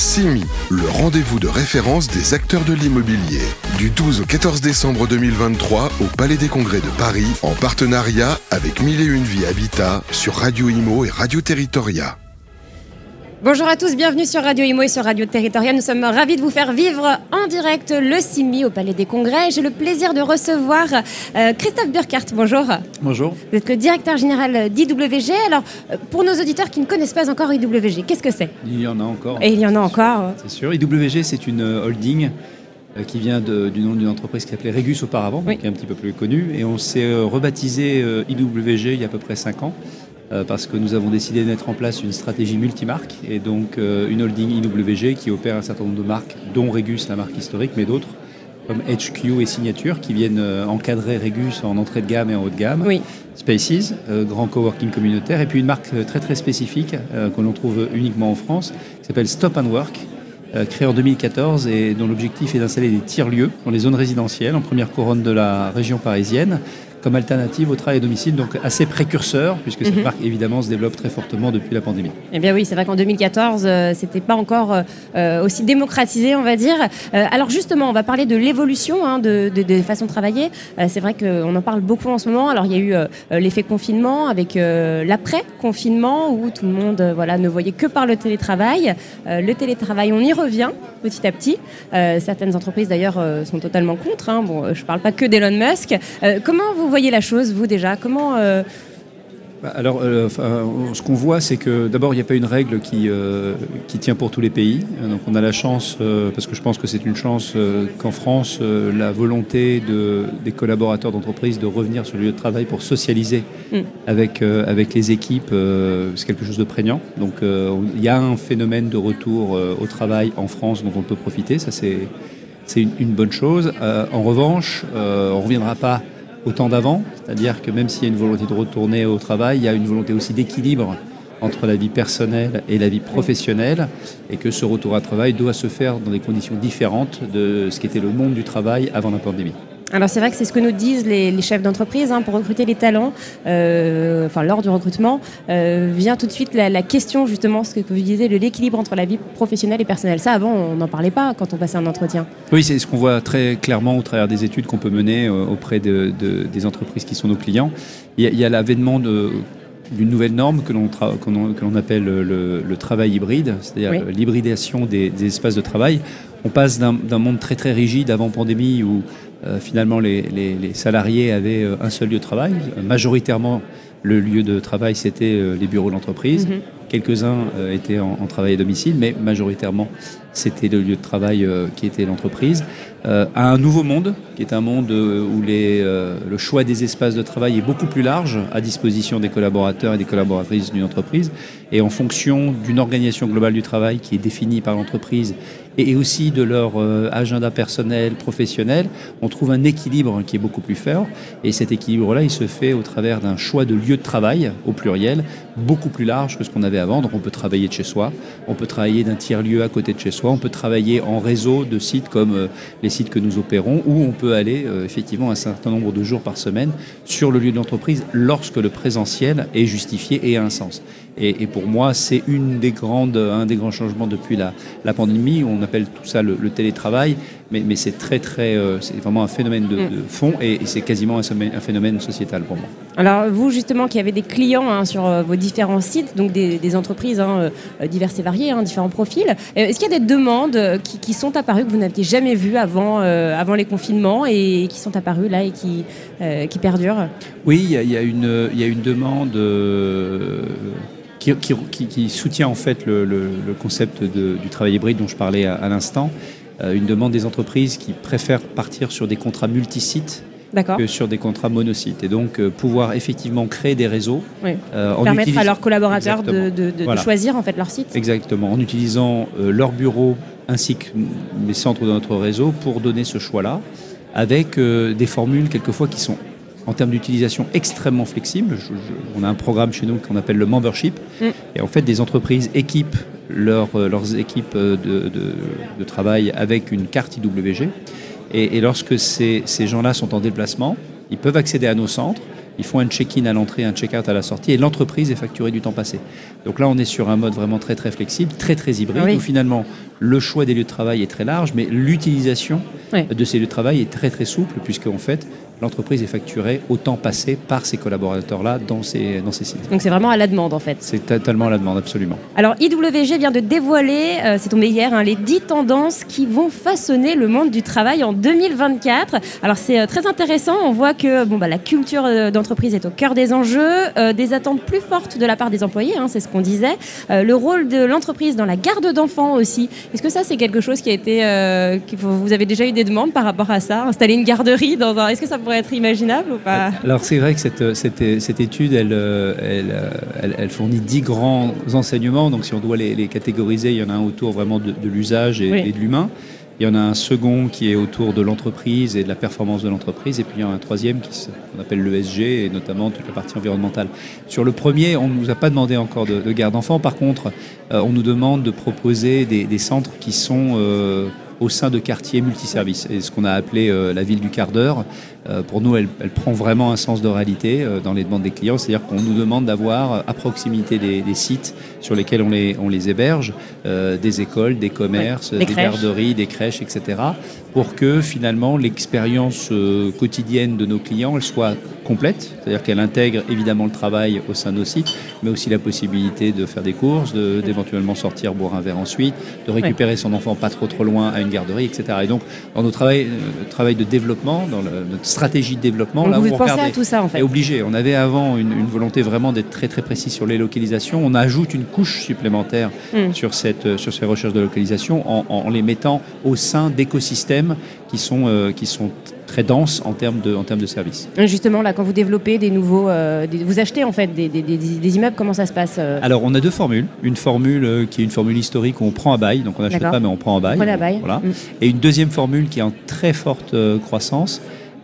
CIMI, le rendez-vous de référence des acteurs de l'immobilier. Du 12 au 14 décembre 2023 au Palais des Congrès de Paris, en partenariat avec Mille et Une Vie Habitat sur Radio Imo et Radio Territoria. Bonjour à tous, bienvenue sur Radio Imo et sur Radio Territorial. Nous sommes ravis de vous faire vivre en direct le CIMI au Palais des Congrès. J'ai le plaisir de recevoir euh, Christophe Burkhardt. Bonjour. Bonjour. Vous êtes le directeur général d'IWG. Alors, euh, pour nos auditeurs qui ne connaissent pas encore IWG, qu'est-ce que c'est? Il y en a encore. Et il y en a encore. C'est sûr. IWG, c'est une euh, holding qui vient du nom d'une entreprise qui s'appelait Regus auparavant, qui est un petit peu plus connue. Et on s'est rebaptisé IWG il y a à peu près 5 ans. Euh, parce que nous avons décidé de mettre en place une stratégie multimarque et donc euh, une holding IWG qui opère un certain nombre de marques, dont Regus, la marque historique, mais d'autres comme HQ et Signature qui viennent euh, encadrer Regus en entrée de gamme et en haut de gamme. Oui. Spaces, grand coworking communautaire, et puis une marque très très spécifique que l'on trouve uniquement en France, qui s'appelle Stop and Work, créée en 2014 et dont l'objectif est d'installer des tiers-lieux dans les zones résidentielles en première couronne de la région parisienne comme alternative au travail à domicile, donc assez précurseur, puisque cette mhm. marque évidemment se développe très fortement depuis la pandémie. Eh bien oui, c'est vrai qu'en 2014, euh, c'était pas encore euh, euh, aussi démocratisé, on va dire. alors justement, on va parler de l'évolution hein, de, des façons de travailler. c'est vrai qu'on en parle beaucoup en ce moment. Alors il y a eu l'effet confinement avec l'après-confinement où tout le monde voilà, ne voyait que par le télétravail. le télétravail, on y revient petit à petit. certaines entreprises d'ailleurs sont totalement contre. Hein. Bon, je parle pas que d'Elon Musk. comment vous voyez la chose, vous déjà Comment euh, bah, alors, euh, ce qu'on voit, c'est que d'abord, il n'y a pas une règle qui, euh, qui tient pour tous les pays. Donc, on a la chance, parce que je pense que c'est une chance, qu'en France, la volonté de, des collaborateurs d'entreprise de revenir sur le lieu de travail pour socialiser mm. avec, avec les équipes, c'est quelque chose de prégnant. Donc, il y a un phénomène de retour au travail en France dont on peut profiter. Ça, c'est une, une, bonne chose. en revanche, on ne reviendra pas au temps d'avant, c'est-à-dire que même s'il y a une volonté de retourner au travail, il y a une volonté aussi d'équilibre entre la vie personnelle et la vie professionnelle, et que ce retour à travail doit se faire dans des conditions différentes de ce qu'était le monde du travail avant la pandémie. Alors c'est vrai que c'est ce que nous disent les, chefs d'entreprise hein, pour recruter les talents. Euh, enfin lors du recrutement euh, vient tout de suite la, question justement ce que vous disiez de l'équilibre entre la vie professionnelle et personnelle. Ça avant on n'en parlait pas quand on passait un entretien. Oui c'est ce qu'on voit très clairement au travers des études qu'on peut mener euh, auprès de, des entreprises qui sont nos clients. Il y a, l'avènement d'une nouvelle norme que l'on appelle le, travail hybride, c'est-à-dire l'hybridation des, des, espaces de travail. On passe d'un monde très très rigide avant pandémie où finalement, les, salariés avaient euh, un seul lieu de travail. Majoritairement, le lieu de travail, c'était euh, les bureaux d'entreprise. Mhm. Quelques-uns étaient en, travail à domicile, mais majoritairement, c'était le lieu de travail qui était l'entreprise. à un nouveau monde, qui est un monde où le choix des espaces de travail est beaucoup plus large à disposition des collaborateurs et des collaboratrices d'une entreprise. Et en fonction d'une organisation globale du travail qui est définie par l'entreprise et aussi de leur euh, agenda personnel, professionnel, on trouve un équilibre qui est beaucoup plus fort. Et cet équilibre-là, il se fait au travers d'un choix de lieu de travail, au pluriel, beaucoup plus large que ce qu'on avait on peut travailler de chez soi, on peut travailler d'un tiers-lieu à côté de chez soi, on peut travailler en réseau de sites comme euh, les sites que nous opérons, ou on peut aller euh, effectivement un certain nombre de jours par semaine sur le lieu de l'entreprise lorsque le présentiel est justifié et a un sens. Et, pour moi, c'est une des grandes, un des grands changements depuis la, la pandémie. On appelle tout ça le, télétravail, mais, mais c'est très, très, euh, c'est vraiment un phénomène de, mm. fond et, c'est quasiment un, phénomène sociétal pour moi. Alors vous, justement, qui avez des clients hein, sur euh, vos différents sites, donc des, entreprises hein, euh, diverses et variées, hein, différents profils, est-ce qu'il y a des demandes qui, sont apparues que vous n'aviez jamais vues avant, avant les confinements et qui sont apparues là et qui, qui perdurent? Oui, il y, il y a une demande qui, soutient en fait le, concept du travail hybride dont je parlais à, l'instant. Euh, une demande des entreprises qui préfèrent partir sur des contrats multisites que sur des contrats monosites. Et donc euh, pouvoir effectivement créer des réseaux. Euh, Permettre à leurs collaborateurs de, choisir en fait leur site. Exactement, en utilisant leur bureau ainsi que les centres de notre réseau pour donner ce choix-là, avec des formules quelquefois qui sont en termes d'utilisation extrêmement flexible. on a un programme chez nous qu'on appelle le membership. Mm. Et en fait, des entreprises équipent euh, leurs équipes de, de, travail avec une carte IWG. Et, lorsque ces, ces gens-là sont en déplacement, ils peuvent accéder à nos centres. ils font un check-in à l'entrée, un check-out à la sortie, et l'entreprise est facturée du temps passé. Donc là, on est sur un mode vraiment très très flexible, très très hybride, Oui. où finalement le choix des lieux de travail est très large, mais l'utilisation de ces lieux de travail est très très souple, puisque en fait, l'entreprise est facturée au temps passé par ces collaborateurs-là dans ces, dans ces sites. Donc c'est vraiment à la demande en fait. C'est totalement à la demande, absolument. Alors IWG vient de dévoiler, euh, c'est tombé hier, hein, les 10 tendances qui vont façonner le monde du travail en 2024. Alors c'est euh, très intéressant, on voit que bon, bah, la culture euh, d'entreprise est au cœur des enjeux, des attentes plus fortes de la part des employés, hein, c'est ce qu'on disait, le rôle de l'entreprise dans la garde d'enfants aussi. Est-ce que ça c'est quelque chose qui a été... qui- vous avez déjà eu des demandes par rapport à ça Installer une garderie dans un... Est-ce que ça pourrait être imaginable ou pas Alors c'est vrai que cette, cette, cette étude, elle, euh, elle, euh, elle, elle fournit dix grands enseignements. Donc si on doit les, les catégoriser, il y en a un autour vraiment de, de l'usage et, Oui. et de l'humain. Il y en a un second qui est autour de l'entreprise et de la performance de l'entreprise. Et puis il y en a un troisième qu'on appelle l'ESG et notamment toute la partie environnementale. Sur le premier, on ne nous a pas demandé encore de, de garde d'enfants. Par contre, euh, on nous demande de proposer des, des centres qui sont euh, au sein de quartiers multiservices. Et ce qu'on a appelé euh, la ville du quart d'heure, pour nous, elle, elle prend vraiment un sens de réalité euh, dans les demandes des clients. C'est-à-dire qu'on nous demande d'avoir euh, à proximité des, des sites sur lesquels on les, on les héberge, euh, des écoles, des commerces, Ouais, des garderies, des crèches, etc. Pour que finalement l'expérience euh, quotidienne de nos clients elle soit complète, c'est-à-dire qu'elle intègre évidemment le travail au sein de nos sites, mais aussi la possibilité de faire des courses, de- d'éventuellement sortir boire un verre ensuite, de récupérer son enfant pas trop trop loin à une garderie, etc. Et donc dans travail, euh, travail de développement, dans le- notre stratégie de développement, Donc là vous où on pensez à tout ça en fait est obligé. On avait avant une, une volonté vraiment d'être très très précis sur les localisations. On ajoute une couche supplémentaire Mm. sur, cette, euh, sur ces recherches de localisation en, en les mettant au sein d'écosystèmes qui sont, euh, qui sont très denses en termes de, en termes de services. Justement, là, quand vous développez des nouveaux, euh, des- vous achetez en fait des, des- immeubles, comment ça se passe euh Alors, on a deux formules. Une formule euh, qui est une formule historique où on prend à bail, donc on n'achète pas, mais on prend à bail. Prenez à bail. Voilà. Mm. Et une deuxième formule qui est en très forte croissance,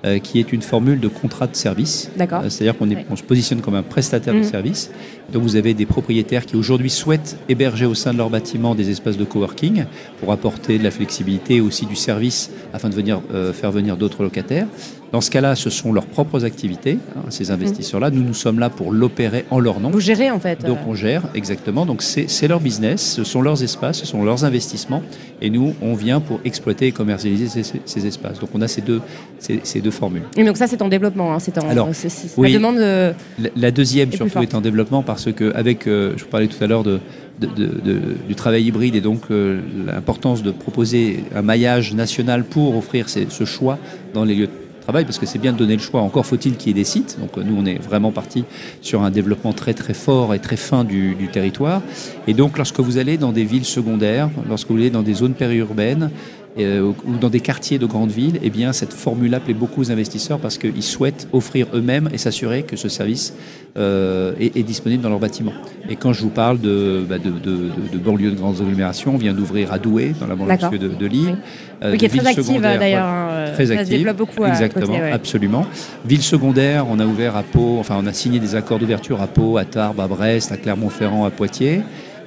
euh, qui est une formule de contrat de service. D'accord. Euh, C'est-à-dire qu'on se positionne comme un prestataire de Mm. service. Donc vous avez des propriétaires qui aujourd'hui souhaitent héberger au sein de leur bâtiment des espaces de coworking pour apporter de la flexibilité et aussi du service afin de venir euh, faire venir d'autres locataires. Dans ce cas-là, ce sont leurs propres activités, hein, ces investisseurs-là. Nous, nous sommes là pour l'opérer en leur nom. Vous gérez en fait. Donc euh, on gère exactement. Donc c'est leur business, ce sont leurs espaces, ce sont leurs investissements, et nous on vient pour exploiter et commercialiser ces, ces- ces espaces. Donc on a ces deux ces, ces deux formules. et donc ça, c'est en développement. hein, c'est en. Alors, oui. La demande. euh, La, la deuxième surtout est en développement parce que avec euh, je vous parlais tout à l'heure de, de- de- de- du travail hybride et donc euh, l'importance de proposer un maillage national pour offrir ces- ce choix dans les lieux de parce que c'est bien de donner le choix. Encore faut-il qu'il y ait des sites. Donc euh, nous on est vraiment parti sur un développement très très fort et très fin du territoire. Et donc lorsque vous allez dans des villes secondaires, lorsque vous allez dans des zones périurbaines euh, ou dans des quartiers de grandes villes, eh bien, cette formule-là plaît beaucoup aux investisseurs parce qu'ils souhaitent offrir eux-mêmes et s'assurer que ce service euh, est, est disponible dans leur bâtiment. Et quand je vous parle de, bah, de, de, de- banlieues de grandes agglomérations, on vient d'ouvrir à Douai, dans la banlieue de, de Lille. Oui. euh, oui, qui est très active d'ailleurs. hein, euh, Très ça se active. développe beaucoup Exactement, côté, ouais. absolument. Ville secondaire, on a ouvert à Pau, enfin on a signé des accords d'ouverture à Pau, à Tarbes, à Brest, à Clermont-Ferrand, à Poitiers.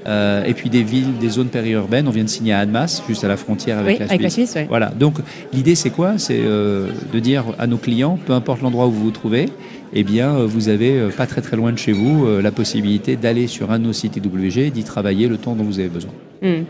Euh, et puis des villes, des zones périurbaines, on vient de signer à Annemasse, juste à la frontière avec, Oui, la, avec la Suisse. Suisse, ouais. Voilà, donc l'idée c'est quoi? C'est euh, de dire à nos clients, peu importe l'endroit où vous vous trouvez, eh bien euh, vous avez euh, pas très très loin de chez vous la possibilité d'aller sur un de nos sites IWG, d'y travailler le temps dont vous avez besoin. Hmm.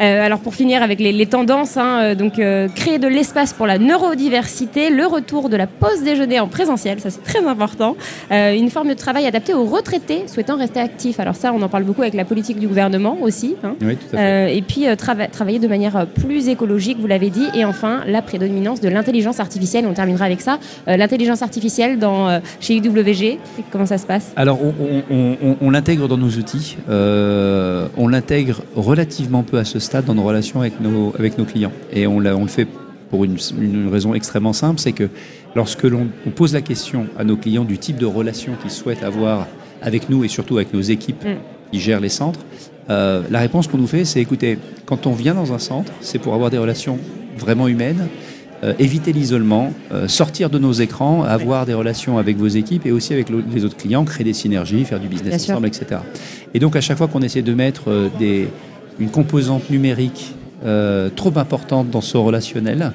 Euh, alors pour finir avec les, les tendances, hein, euh, donc euh, créer de l'espace pour la neurodiversité, le retour de la pause déjeuner en présentiel, ça c'est très important, une forme de travail adaptée aux retraités souhaitant rester actifs. Alors ça, on en parle beaucoup avec la politique du gouvernement aussi. hein. Oui, tout à fait. Et puis trava- travailler de manière plus écologique, vous l'avez dit. Et enfin, la prédominance de l'intelligence artificielle. On terminera avec ça. L'intelligence artificielle dans, chez IWG, comment ça se passe? Alors, on, on- on- on l'intègre dans nos outils. Euh, on l'intègre relativement peu à ce stade dans nos relations avec nos, avec nos clients. Et on, on le fait pour une, une raison extrêmement simple, c'est que lorsque l'on on pose la question à nos clients du type de relation qu'ils souhaitent avoir avec nous et surtout avec nos équipes Mm. qui gèrent les centres, euh, la réponse qu'on nous fait, c'est écoutez, quand on vient dans un centre, c'est pour avoir des relations vraiment humaines, euh, éviter l'isolement, euh, sortir de nos écrans, avoir des relations avec vos équipes et aussi avec le- les autres clients, créer des synergies, faire du business Bien sûr. ensemble, etc. Et donc à chaque fois qu'on essaie de mettre des, une composante numérique euh, trop importante dans ce relationnel,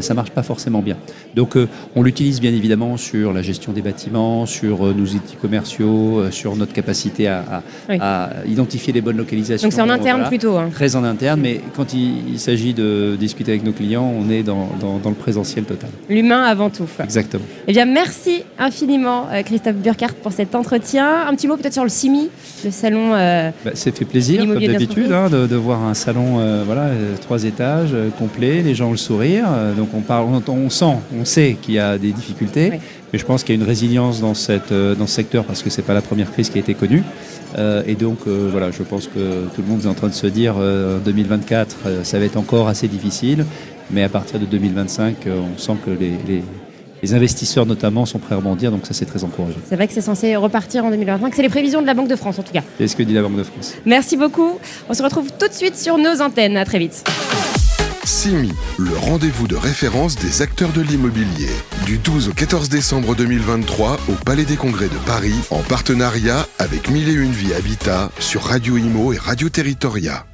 ça marche pas forcément bien. Donc euh, on l'utilise bien évidemment sur la gestion des bâtiments, sur euh, nos outils commerciaux, euh, sur notre capacité à, à- Oui. à identifier les bonnes localisations. Donc c'est en interne Voilà. plutôt. hein. Très en interne, mais quand il, il s'agit de discuter avec nos clients, on est dans, dans- dans le présentiel total. L'humain avant tout. Exactement. Eh bien, merci infiniment, euh, Christophe Burkhardt, pour cet entretien. Un petit mot peut-être sur le CIMI, le salon. euh, Bah, c'est fait plaisir, comme d'habitude, hein, de, de voir un salon, euh, voilà, euh, trois étages, euh, complet, les gens ont le sourire. euh, donc on, parle, on, sent, on sait qu'il y a des difficultés, Oui. mais je pense qu'il y a une résilience dans, cette, euh, dans ce secteur parce que c'est pas la première crise qui a été connue. Euh, et donc euh, voilà, je pense que tout le monde est en train de se dire euh, 2024, euh, ça va être encore assez difficile, mais à partir de 2025, euh, on sent que les, les- les investisseurs notamment sont prêts à rebondir, donc ça c'est très encourageant. c'est vrai que c'est censé repartir en 2025. C'est les prévisions de la Banque de France, en tout cas. C'est ce que dit la Banque de France. Merci beaucoup. On se retrouve tout de suite sur nos antennes. À très vite. CIMI, le rendez-vous de référence des acteurs de l'immobilier. Du 12 au 14 décembre 2023 au Palais des Congrès de Paris, en partenariat avec Mille et Une Vie Habitat sur Radio Imo et Radio Territoria.